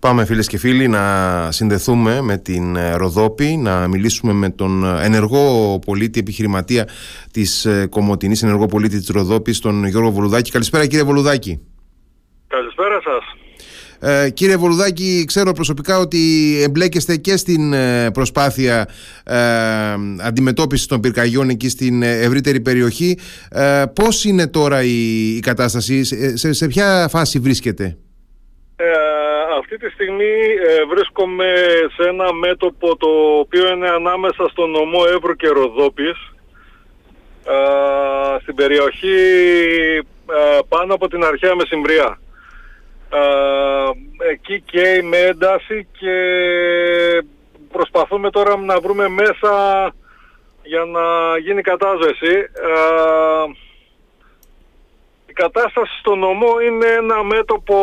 Πάμε φίλες και φίλοι να συνδεθούμε με την ε, Ροδόπη, να μιλήσουμε με τον ενεργό πολίτη επιχειρηματία της ε, Κομωτινής, ενεργό πολίτη της Ροδόπης, τον Γιώργο Βολουδάκη. Καλησπέρα κύριε Βολουδάκη. Καλησπέρα σας. Ε, κύριε Βολουδάκη, ξέρω προσωπικά ότι εμπλέκεστε και στην ε, προσπάθεια ε, αντιμετώπισης των πυρκαγιών εκεί στην ευρύτερη περιοχή. Ε, πώς είναι τώρα η, κατάσταση, σε, σε ποια φάση βρίσκεται; Αυτή τη στιγμή ε, βρίσκομαι σε ένα μέτωπο το οποίο είναι ανάμεσα στον νομό Εύρου και Ροδόπης ε, στην περιοχή ε, πάνω από την αρχαία Μεσημβρία. εκεί καίει με ένταση και προσπαθούμε τώρα να βρούμε μέσα για να γίνει κατάσβεση. Η κατάσταση στο νομό είναι ένα μέτωπο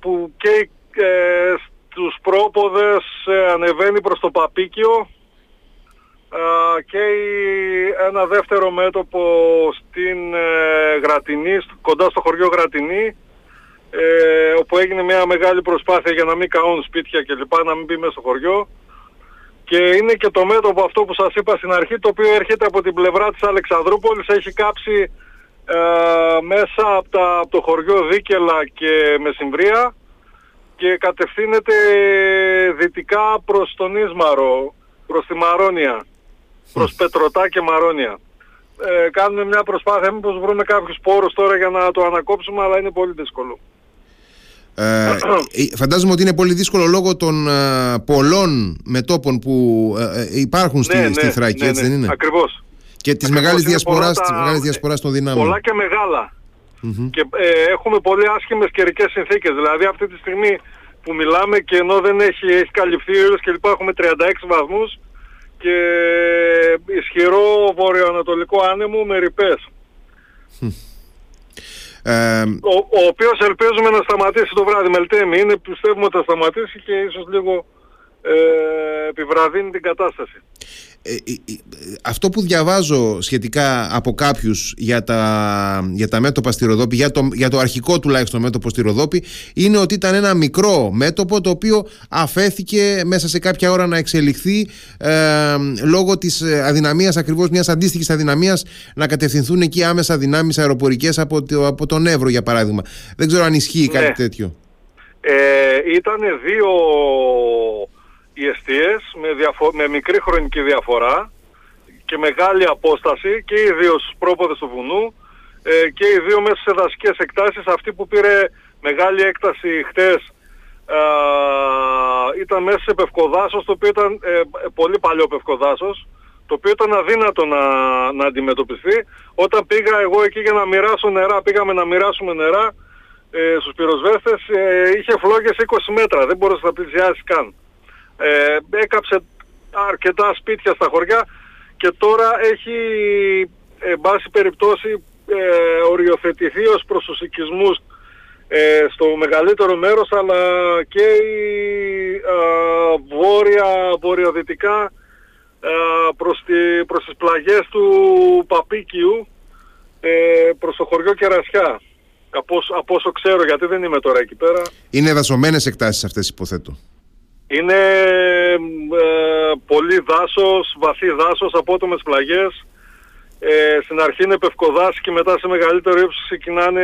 που καίει ε, στους πρόποδες ε, ανεβαίνει προς το Παπίκιο ε, και ένα δεύτερο μέτωπο στην ε, Γρατινή, κοντά στο χωριό Γρατινή ε, όπου έγινε μια μεγάλη προσπάθεια για να μην καούν σπίτια και λοιπά, να μην μπει μέσα στο χωριό. Και είναι και το μέτωπο αυτό που σας είπα στην αρχή το οποίο έρχεται από την πλευρά της Αλεξανδρούπολης έχει κάψει μέσα από, τα, από το χωριό Δίκελα και Μεσημβρία και κατευθύνεται δυτικά προς τον Ίσμαρο, προς τη Μαρόνια, προς Πετρωτά και Μαρόνια. Ε, κάνουμε μια προσπάθεια μήπως βρούμε κάποιους πόρους τώρα για να το ανακόψουμε, αλλά είναι πολύ δύσκολο. Ε, ε φαντάζομαι ότι είναι πολύ δύσκολο λόγω των ε, πολλών μετόπων που ε, ε, υπάρχουν στη, ναι, στη ναι, Θράκη, ναι, έτσι δεν είναι; Ακριβώς. Και της μεγάλης, διασποράς, τα... της μεγάλης διασποράς των δυνάμεων. Πολλά και μεγάλα. Και ε, έχουμε πολύ άσχημες καιρικές συνθήκες. Δηλαδή αυτή τη στιγμή που μιλάμε και ενώ δεν έχει, έχει καλυφθεί ο ήλιος και λοιπά έχουμε 36 βαθμούς και ισχυρό βορειοανατολικό άνεμο με ρηπές. Ε, ο, ο οποίος ελπίζουμε να σταματήσει το βράδυ. Μελτέμι είναι, πιστεύουμε ότι θα σταματήσει και ίσως λίγο ε, επιβραδύνει την κατάσταση. Ε, ε, ε, αυτό που διαβάζω σχετικά από κάποιους για τα, για τα μέτωπα στη Ροδόπη, για το, για το αρχικό τουλάχιστον μέτωπο στη Ροδόπη, είναι ότι ήταν ένα μικρό μέτωπο το οποίο αφέθηκε μέσα σε κάποια ώρα να εξελιχθεί ε, λόγω της αδυναμίας, ακριβώς μιας αντίστοιχης αδυναμίας να κατευθυνθούν εκεί άμεσα δυνάμεις αεροπορικές από, το, από τον Εύρο για παράδειγμα. Δεν ξέρω αν ισχύει κάτι ναι. τέτοιο. Ε, ήταν δύο οι αιστείες με, με μικρή χρονική διαφορά και μεγάλη απόσταση και οι δύο στους πρόποδες του βουνού ε, και οι δύο μέσα σε δασικές εκτάσεις. Αυτή που πήρε μεγάλη έκταση χτες ε, ήταν μέσα σε πευκοδάσος, το οποίο ήταν ε, πολύ παλιό πευκοδάσος, το οποίο ήταν αδύνατο να, να αντιμετωπιστεί. Όταν πήγα εγώ εκεί για να μοιράσω νερά, πήγαμε να μοιράσουμε νερά ε, στους πυροσβέστες, ε, είχε φλόγες 20 μέτρα, δεν μπορούσε να πλησιάσει καν ε, έκαψε αρκετά σπίτια στα χωριά και τώρα έχει εν πάση περιπτώσει ε, οριοθετηθεί ως προς τους οικισμούς ε, στο μεγαλύτερο μέρος αλλά και η ε, βόρεια, βορειοδυτικά ε, προς, τη, προς τις πλαγιές του Παπίκιου ε, προς το χωριό Κερασιά. Από, από όσο ξέρω γιατί δεν είμαι τώρα εκεί πέρα. Είναι δασωμένες εκτάσεις αυτές υποθέτω. Είναι ε, πολύ δάσος, βαθύ δάσος, απότομες πλαγιές. Ε, στην αρχή είναι πευκοδάσι και μετά σε μεγαλύτερο ύψος ξεκινάνε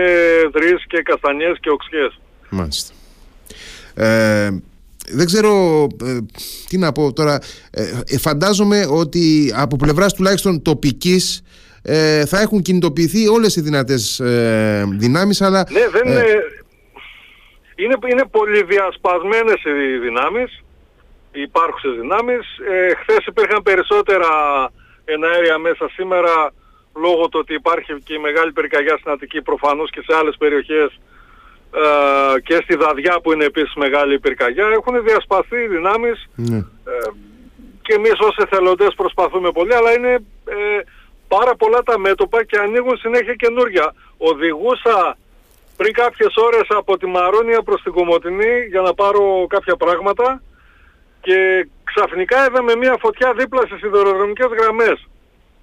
δρύς και καστανιές και οξιές. Μάλιστα. Ε, δεν ξέρω ε, τι να πω τώρα. Ε, ε, φαντάζομαι ότι από πλευράς τουλάχιστον τοπικής ε, θα έχουν κινητοποιηθεί όλες οι δυνατές ε, δυνάμεις αλλά... Ναι, δεν, είναι, είναι πολυδιασπασμένες οι δυνάμεις, οι υπάρχουσες δυνάμεις. Ε, χθες υπήρχαν περισσότερα εναέρια μέσα σήμερα λόγω του ότι υπάρχει και η μεγάλη πυρκαγιά στην Αττική προφανώς και σε άλλες περιοχές ε, και στη Δαδιά που είναι επίσης μεγάλη πυρκαγιά έχουν διασπαθεί οι δυνάμεις ναι. ε, και εμείς ως εθελοντές προσπαθούμε πολύ αλλά είναι ε, πάρα πολλά τα μέτωπα και ανοίγουν συνέχεια καινούρια. Οδηγούσα πριν κάποιες ώρες από τη Μαρόνια προς την Κομωτινή για να πάρω κάποια πράγματα και ξαφνικά είδαμε μια φωτιά δίπλα στις σιδηροδρομικές γραμμές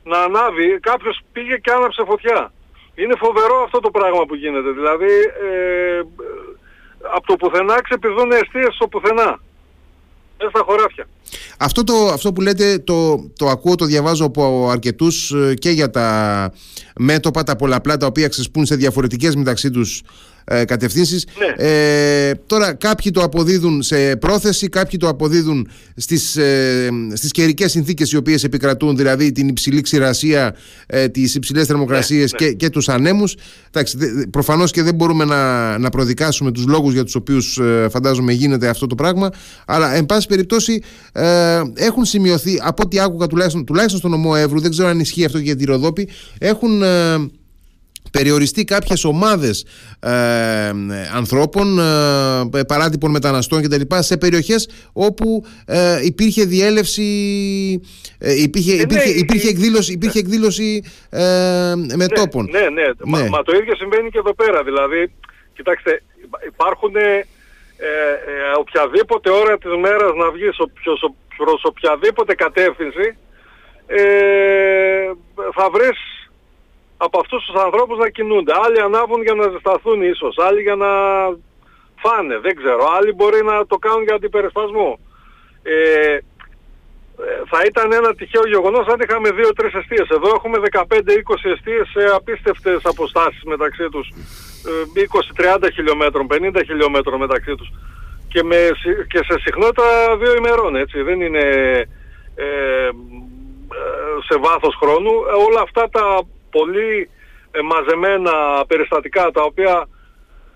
να ανάβει. Κάποιος πήγε και άναψε φωτιά. Είναι φοβερό αυτό το πράγμα που γίνεται. Δηλαδή ε, από το πουθενά ξεπηδούν αιστείες στο πουθενά. Μέσα στα χωράφια. Αυτό, το, αυτό που λέτε το, το ακούω, το διαβάζω από αρκετούς ε, και για τα μέτωπα, τα πολλαπλά τα οποία ξεσπούν σε διαφορετικές μεταξύ τους ε, κατευθύνσεις. Ναι. Ε, τώρα κάποιοι το αποδίδουν σε πρόθεση, κάποιοι το αποδίδουν στις, ε, στις καιρικές συνθήκες οι οποίες επικρατούν, δηλαδή την υψηλή ξηρασία, ε, τις υψηλές θερμοκρασίες Ναι, Και, και τους ανέμους. Εντάξει, δε- προφανώς και δεν μπορούμε να, να προδικάσουμε τους λόγους για τους οποίους ε, φαντάζομαι γίνεται αυτό το πράγμα, αλλά εν πάση περιπτώσει ε, έχουν σημειωθεί, από ό,τι άκουγα τουλάχιστον, τουλάχιστον στον νομό Εύρου, δεν ξέρω αν ισχύει αυτό και για τη Ροδόπη, έχουν... ε, περιοριστεί κάποιες ομάδες ε, ανθρώπων, ε, παράτυπων μεταναστών κτλ. σε περιοχές όπου ε, υπήρχε διέλευση, ε, υπήρχε, ναι, υπήρχε, η- υπήρχε εκδήλωση, υπήρχε εκδήλωση ε, μετόπων. Ναι, ναι, ναι. Μα, Ναι. μα το ίδιο συμβαίνει και εδώ πέρα. Δηλαδή, κοιτάξτε, υπά- υπάρχουν ε, ε, οποιαδήποτε ώρα της μέρας να βγεις ο- ποιος- ο- προς οποιαδήποτε κατεύθυνση ε, θα βρεις από αυτούς τους ανθρώπους να κινούνται. Άλλοι ανάβουν για να ζεσταθούν ίσως, άλλοι για να φάνε, δεν ξέρω. Άλλοι μπορεί να το κάνουν για αντιπερισπασμό. Ε, ε, θα ήταν ένα τυχαίο γεγονός αν είχαμε 2-3 αιστείες. Εδώ έχουμε 15-20 αιστείες σε απίστευτες αποστάσεις μεταξύ τους. Ε, 20-30 χιλιόμετρων, 50 χιλιόμετρων μεταξύ τους. Και, με, συ- και σε συχνότητα δύο ημερών, έτσι. Δεν είναι ε, ε, σε βάθος χρόνου. Ε, όλα αυτά τα πολύ ε, μαζεμένα περιστατικά τα οποία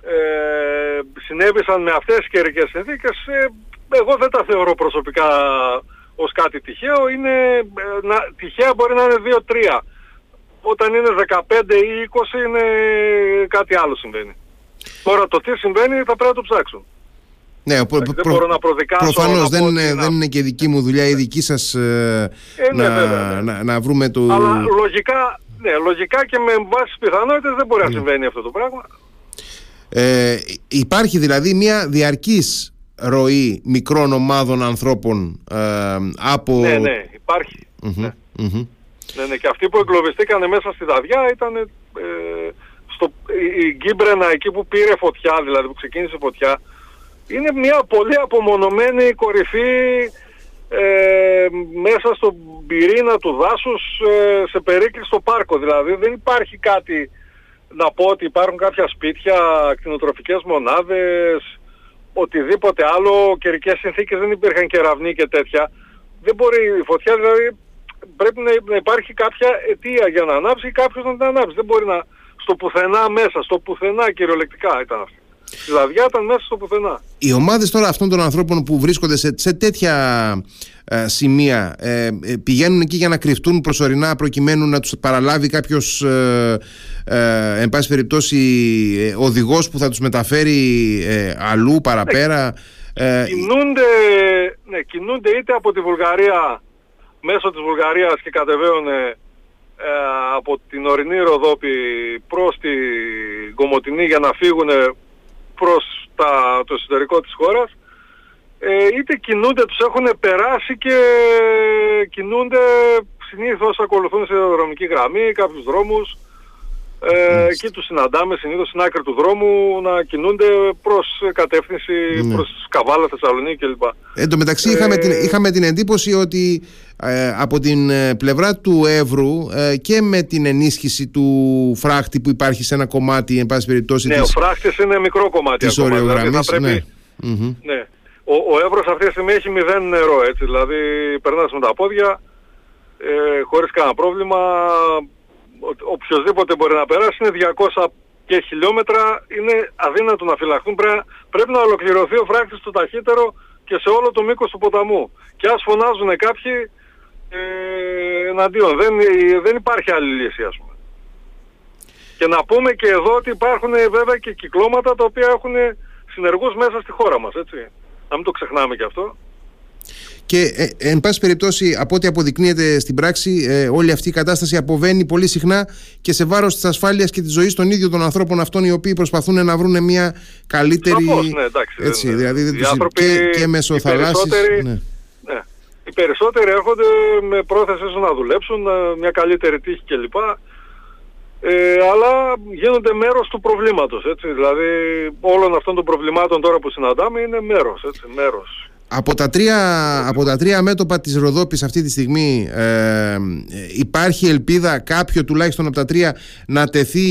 ε, συνέβησαν με αυτές τις καιρικές συνθήκες ε, εγώ δεν τα θεωρώ προσωπικά ως κάτι τυχαίο. Είναι, ε, να, τυχαία μπορεί να είναι 2-3 όταν είναι 15 ή 20 είναι κάτι άλλο συμβαίνει. Τώρα το τι συμβαίνει θα πρέπει να το ψάξουν Ναι, προ, δεν μπορώ να προδικάσω, Προφανώς να δεν, πω είναι, ότι δεν να- είναι και δική μου δουλειά η δική σας ε, Ε, ναι, να, βέβαια, ναι. να, να βρούμε το... αλλά λογικά, ναι, λογικά και με βάση τις πιθανότητες δεν μπορεί να συμβαίνει αυτό το πράγμα Ε, υπάρχει δηλαδή μια διαρκής ροή μικρών ομάδων ανθρώπων ε, από... ναι ναι υπάρχει Μμμ, ναι. μμμ. Ναι, ναι, και αυτοί που εγκλωβιστήκαν μέσα στη Δαδιά ήταν ε, στο, η, η Γκίμπρενα εκεί που πήρε φωτιά, δηλαδή που ξεκίνησε φωτιά, είναι μια πολύ απομονωμένη κορυφή ε, μέσα στον πυρήνα του δάσους ε, σε περίκλειστο πάρκο. Δηλαδή δεν υπάρχει κάτι να πω ότι υπάρχουν κάποια σπίτια, κτηνοτροφικές μονάδες, οτιδήποτε άλλο, καιρικές συνθήκες δεν υπήρχαν κεραυνοί και τέτοια. Δεν μπορεί η φωτιά δηλαδή πρέπει να, να υπάρχει κάποια αιτία για να ανάψει ή κάποιος να την ανάψει. Δεν μπορεί να στο πουθενά μέσα, στο πουθενά κυριολεκτικά ήταν αυτή. Η Λαδιά ήταν μέσα στο πουθενά. Οι ομάδες τώρα αυτών των ανθρώπων που βρίσκονται σε, σε τέτοια ε, σημεία ε, ε, πηγαίνουν εκεί για να κρυφτούν προσωρινά προκειμένου να τους παραλάβει κάποιος ε, ε, εν πάση περιπτώσει ε, οδηγός που θα τους μεταφέρει ε, αλλού παραπέρα ε, Κινούνται, ναι, κινούνται είτε από τη Βουλγαρία, μέσω της Βουλγαρίας και κατεβαίνουν ε, από την ορεινή Ροδόπη προς την Κομωτινή για να φύγουν προς τα, το εσωτερικό της χώρας ε, είτε κινούνται, τους έχουν περάσει και κινούνται συνήθως ακολουθούν σε δρομική γραμμή κάποιους δρόμους ε, εκεί τους συναντάμε συνήθως στην άκρη του δρόμου να κινούνται προς κατεύθυνση Ναι. προς Καβάλα, Θεσσαλονίκη κλπ. Εν τω μεταξύ είχαμε, Ε, την, είχαμε την εντύπωση ότι ε, από την ε, πλευρά του Εύρου ε, και με την ενίσχυση του φράχτη που υπάρχει σε ένα κομμάτι εν πάση περιπτώσει Ναι, ο της, φράχτης είναι μικρό κομμάτι της ακόμα. δηλαδή θα οριογραμμής πρέπει- ναι. Μμμ. Ναι. Ο, ο Εύρος αυτή τη στιγμή έχει μηδέν νερό, έτσι. Δηλαδή περνάς με τα πόδια, ε, χωρίς κανένα πρόβλημα. Ο, οποιοςδήποτε μπορεί να περάσει είναι 200 και χιλιόμετρα. Είναι αδύνατο να φυλαχθούν. Πρέπει, πρέπει να ολοκληρωθεί ο φράκτης το ταχύτερο και σε όλο το μήκος του ποταμού. Και ας φωνάζουν κάποιοι ε, εναντίον. Δεν, δεν υπάρχει άλλη λύση ας πούμε. Και να πούμε και εδώ ότι υπάρχουν ε, βέβαια και κυκλώματα τα οποία έχουν συνεργούς μέσα στη χώρα μας, έτσι. Να μην το ξεχνάμε και αυτό. Και ε, εν πάση περιπτώσει, από ό,τι αποδεικνύεται στην πράξη, ε, όλη αυτή η κατάσταση αποβαίνει πολύ συχνά και σε βάρος της ασφάλειας και της ζωής των ίδιων των ανθρώπων αυτών, οι οποίοι προσπαθούν να βρουν μια καλύτερη. Σαφώς, ναι, εντάξει, έτσι, δεν- δηλαδή δεν οι τους- άνθρωποι, και, και οι μεσοθαλάσσης, περισσότεροι- Ναι. Ναι. Οι περισσότεροι έρχονται με πρόθεση ίσως να δουλέψουν, να- μια καλύτερη τύχη κλπ. ε, αλλά γίνονται μέρος του προβλήματος, έτσι. Δηλαδή όλων αυτών των προβλημάτων τώρα που συναντάμε είναι μέρος, έτσι, μέρος. Από τα, τρία, από τα τρία μέτωπα της Ροδόπης αυτή τη στιγμή ε, υπάρχει ελπίδα κάποιο τουλάχιστον από τα τρία να τεθεί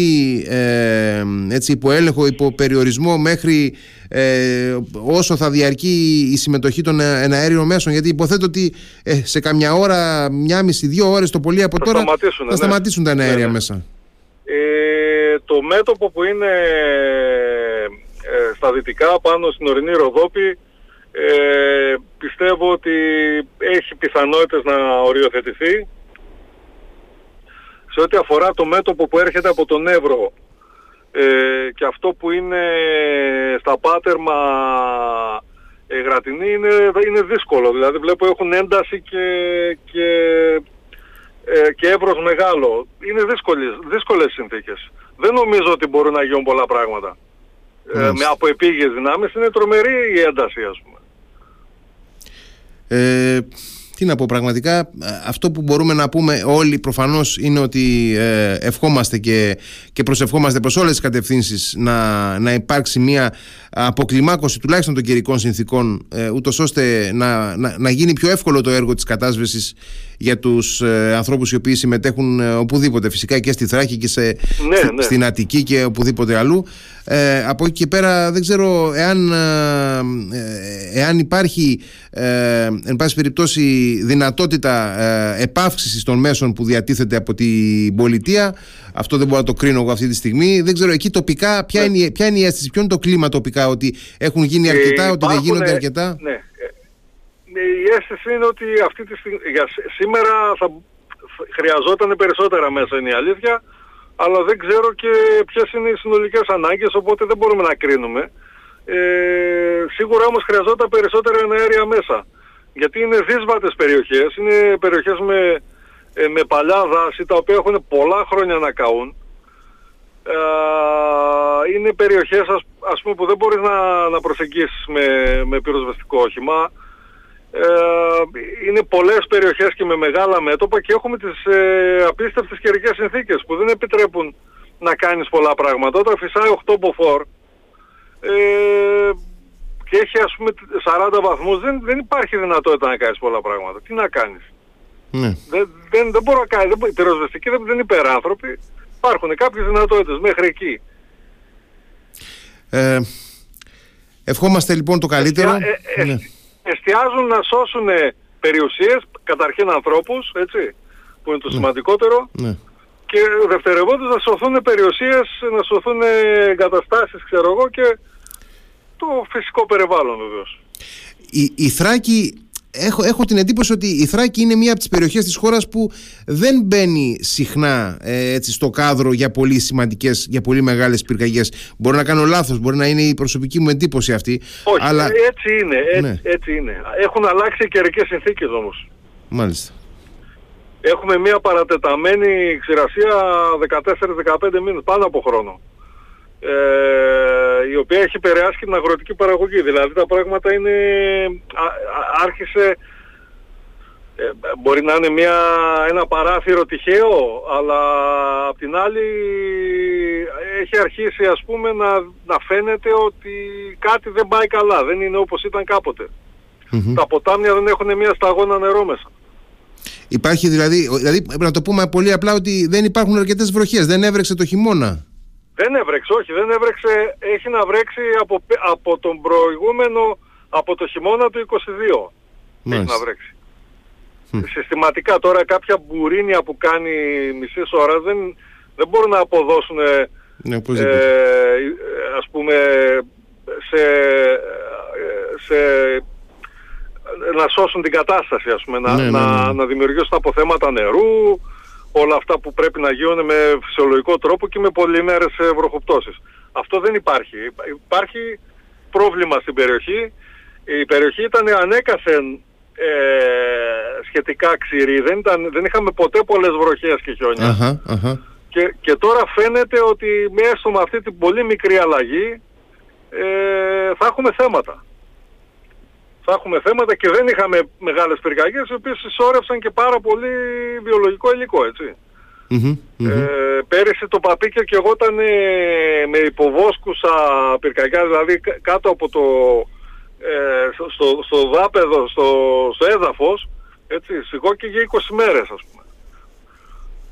ε, έτσι, υπό έλεγχο, υπό περιορισμό μέχρι ε, όσο θα διαρκεί η συμμετοχή των εναέριων μέσων γιατί υποθέτω ότι ε, σε καμιά ώρα, μια μισή, δύο ώρες το πολύ από τώρα θα ναι. σταματήσουν τα εναέρια ναι, ναι. μέσα. Ε, το μέτωπο που είναι ε, στα δυτικά πάνω στην ορεινή Ροδόπη ε, πιστεύω ότι έχει πιθανότητες να οριοθετηθεί. Σε ό,τι αφορά το μέτωπο που έρχεται από τον Εύρο ε, και αυτό που είναι στα Πάτερμα ε, Γρατινή είναι, είναι δύσκολο. Δηλαδή βλέπω έχουν ένταση και, και, ε, και Εύρος μεγάλο. Είναι δύσκολες, δύσκολες συνθήκες. Δεν νομίζω ότι μπορούν να γίνουν πολλά πράγματα. Ε, με από επίγειες δυνάμεις είναι τρομερή η ένταση ας πούμε. Ε, τι να πω πραγματικά ε, αυτό που μπορούμε να πούμε όλοι προφανώς είναι ότι ε, ευχόμαστε και, και προσευχόμαστε προς όλες τις κατευθύνσεις να, να υπάρξει μια αποκλιμάκωση τουλάχιστον των καιρικών συνθήκων ε, ούτως ώστε να, να, να, γίνει πιο εύκολο το έργο της κατάσβεσης για τους ε, ανθρώπους οι οποίοι συμμετέχουν ε, οπουδήποτε φυσικά και στη Θράκη και σε, ναι, ναι. στην Αττική και οπουδήποτε αλλού ε, από εκεί και πέρα δεν ξέρω εάν, ε, εάν υπάρχει ε, εν πάση περιπτώσει δυνατότητα ε, επάυξησης των μέσων που διατίθεται από την πολιτεία αυτό δεν μπορώ να το κρίνω εγώ αυτή τη στιγμή δεν ξέρω εκεί τοπικά ποια, ναι. είναι, ποια είναι η αίσθηση ποιο είναι το κλίμα τοπικά ότι έχουν γίνει αρκετά, ότι δεν γίνονται αρκετά; ναι. η αίσθηση είναι ότι αυτή τη στιγμή, για σήμερα θα χρειαζόταν περισσότερα μέσα είναι η αλήθεια αλλά δεν ξέρω και ποιες είναι οι συνολικές ανάγκες, οπότε δεν μπορούμε να κρίνουμε. Ε, σίγουρα όμως χρειαζόταν περισσότερα αέρια μέσα. Γιατί είναι δύσβατες περιοχές, είναι περιοχές με, ε, με παλιά δάση, τα οποία έχουν πολλά χρόνια να καούν. Ε, είναι περιοχές ας, ας πούμε που δεν μπορείς να, να προσεγγίσεις με, με πυροσβεστικό όχημα. Ε, είναι πολλές περιοχές και με μεγάλα μέτωπα και έχουμε τις ε, απίστευτες καιρικές συνθήκες που δεν επιτρέπουν να κάνεις πολλά πράγματα. Όταν φυσάει 8 μποφόρ ε, και έχει ας πούμε 40 βαθμούς δεν, δεν υπάρχει δυνατότητα να κάνεις πολλά πράγματα. Τι να κάνεις; Ναι. Δεν, δεν, δεν μπορώ να κάνει. Δεν, οι πυροσβεστικοί δεν, δεν είναι υπεράνθρωποι. Υπάρχουν κάποιες δυνατότητες μέχρι εκεί. Ε, ευχόμαστε λοιπόν το καλύτερο. Ε, ε, ναι εστιάζουν να σώσουν περιουσίες, καταρχήν ανθρώπους, έτσι, που είναι το ναι. σημαντικότερο, ναι. και δευτερευόντως να σωθούν περιουσίες, να σωθούν εγκαταστάσεις, ξέρω εγώ, και το φυσικό περιβάλλον βεβαίως. Η, η Θράκη έχω, έχω την εντύπωση ότι η Θράκη είναι μία από τις περιοχές της χώρας που δεν μπαίνει συχνά ε, έτσι, στο κάδρο για πολύ σημαντικές, για πολύ μεγάλες πυρκαγιές. Μπορεί να κάνω λάθος, μπορεί να είναι η προσωπική μου εντύπωση αυτή. Όχι, αλλά... έτσι είναι, έτσι, ναι. έτσι είναι. Έχουν αλλάξει οι καιρικές συνθήκες όμως. Μάλιστα. Έχουμε μία παρατεταμένη ξηρασία 14-15 μήνες, πάνω από χρόνο. Ε, η οποία έχει επηρεάσει και την αγροτική παραγωγή. Δηλαδή τα πράγματα είναι, άρχισε, ε, μπορεί να είναι μια, ένα παράθυρο τυχαίο, αλλά απ' την άλλη έχει αρχίσει ας πούμε να, να φαίνεται ότι κάτι δεν πάει καλά, δεν είναι όπως ήταν Τα ποτάμια δεν έχουν μια σταγόνα νερό μέσα. Υπάρχει δηλαδή, δηλαδή να το πούμε πολύ απλά ότι δεν υπάρχουν αρκετές βροχές, δεν έβρεξε το χειμώνα. Δεν έβρεξε, όχι, δεν έβρεξε. Έχει να βρέξει από, από τον προηγούμενο, από το χειμώνα του 22. Έχει να βρέξει. Συστηματικά τώρα κάποια μπουρίνια που κάνει μισές ώρας δεν, δεν μπορούν να αποδώσουν ναι, ε, ας πούμε σε, σε, να σώσουν την κατάσταση ας πούμε, να, ναι, ναι, να, να δημιουργήσουν αποθέματα νερού, όλα αυτά που πρέπει να γίνουν με φυσιολογικό τρόπο και με πολυμέρες ε, βροχοπτώσεις. Αυτό δεν υπάρχει. Υπάρχει πρόβλημα στην περιοχή. Η περιοχή ήταν ανέκαθεν ε, σχετικά ξηρή. Δεν, ήταν, δεν είχαμε ποτέ πολλές βροχές και χιόνια. Και, και τώρα φαίνεται ότι μέσω με αυτή την πολύ μικρή αλλαγή ε, θα έχουμε θέματα θα έχουμε θέματα και δεν είχαμε μεγάλες πυρκαγιές οι οποίες συσσόρευσαν και πάρα πολύ βιολογικό υλικό, έτσι. Ε, πέρυσι το Παπίκιο και εγώ ήταν με υποβόσκουσα πυρκαγιά, δηλαδή κάτω από το, ε, στο, στο δάπεδο, στο, στο έδαφος, έτσι, σιγόκαιγε 20 μέρες ας πούμε.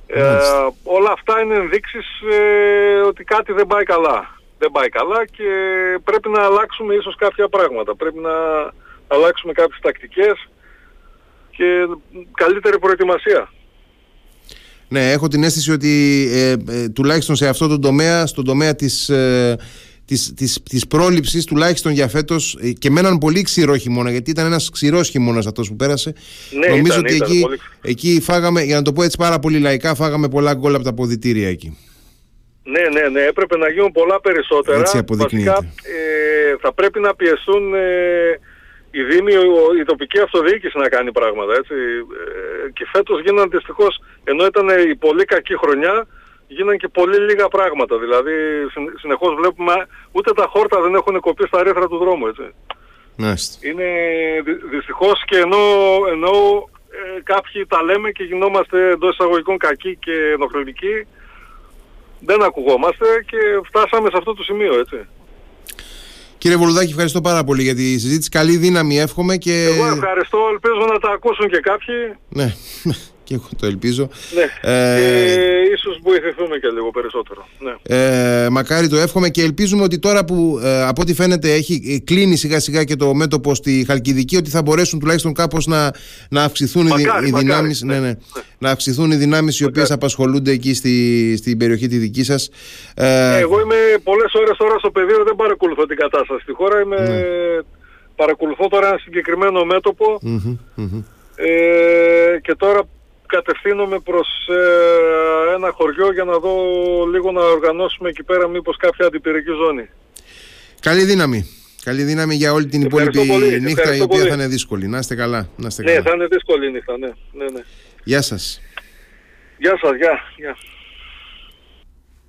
Ε, όλα αυτά είναι ενδείξεις ε, ότι κάτι δεν πάει καλά. Δεν πάει καλά και πρέπει να αλλάξουμε ίσως κάποια πράγματα. Πρέπει να αλλάξουμε κάποιες τακτικές και καλύτερη προετοιμασία. Ναι, έχω την αίσθηση ότι ε, ε, τουλάχιστον σε αυτό το τομέα, στον τομέα της, ε, της, της, της πρόληψης, τουλάχιστον για φέτος ε, και με έναν πολύ ξηρό χειμώνα, γιατί ήταν ένας ξηρός χειμώνας αυτός που πέρασε. Ναι, Νομίζω ότι εκεί, εκεί φάγαμε, για να το πω έτσι πάρα πολύ λαϊκά, φάγαμε πολλά γκολ από τα ποδητήρια εκεί. Ναι, ναι, ναι, έπρεπε να γίνουν πολλά περισσότερα. Έτσι Βασικά, ε, θα πρέπει να πιεστούν ε, η Δήμη, η τοπική αυτοδιοίκηση να κάνει πράγματα. Έτσι. Ε, και φέτος γίνανε δυστυχώς, ενώ ήταν η πολύ κακή χρονιά, γίνανε και πολύ λίγα πράγματα. Δηλαδή συνεχώς βλέπουμε ούτε τα χόρτα δεν έχουν κοπεί στα ρήθρα του δρόμου. Έτσι. Είναι δυστυχώς και ενώ, ενώ ε, κάποιοι τα λέμε και γινόμαστε εντός εισαγωγικών κακοί και ενοχλητικοί, δεν ακουγόμαστε και φτάσαμε σε αυτό το σημείο, έτσι. Κύριε Βολουδάκη, ευχαριστώ πάρα πολύ για τη συζήτηση. Καλή δύναμη εύχομαι και... Εγώ ευχαριστώ, ελπίζω να τα ακούσουν και κάποιοι. Ναι, και εγώ το ελπίζω. Ναι, ε... και ίσως βοηθηθούμε και λίγο περισσότερο. Ναι. Ε, μακάρι το εύχομαι και ελπίζουμε ότι τώρα που ε, από ό,τι φαίνεται έχει ε, κλείνει σιγά σιγά και το μέτωπο στη Χαλκιδική ότι θα μπορέσουν τουλάχιστον κάπως να, να αυξηθούν μακάρι, οι, οι δυνάμεις ναι, ναι, ναι, να αυξηθούν οι δυνάμεις οι οποίες απασχολούνται εκεί στη, στην περιοχή τη δική σας. Ε, εγώ είμαι πολλές ώρες τώρα στο πεδίο δεν παρακολουθώ την κατάσταση στη χώρα είμαι... Ναι. Παρακολουθώ τώρα ένα συγκεκριμένο μέτωπο ε, και τώρα κατευθύνομαι προς ε, ένα χωριό για να δω λίγο να οργανώσουμε εκεί πέρα μήπως κάποια αντιπυρική ζώνη. Καλή δύναμη. Καλή δύναμη για όλη την υπόλοιπη νύχτα η οποία θα είναι δύσκολη. Να είστε καλά. Να είστε ναι, θα είναι δύσκολη η νύχτα. Ναι, ναι, ναι. Γεια σας. Γεια σας. Γεια. γεια.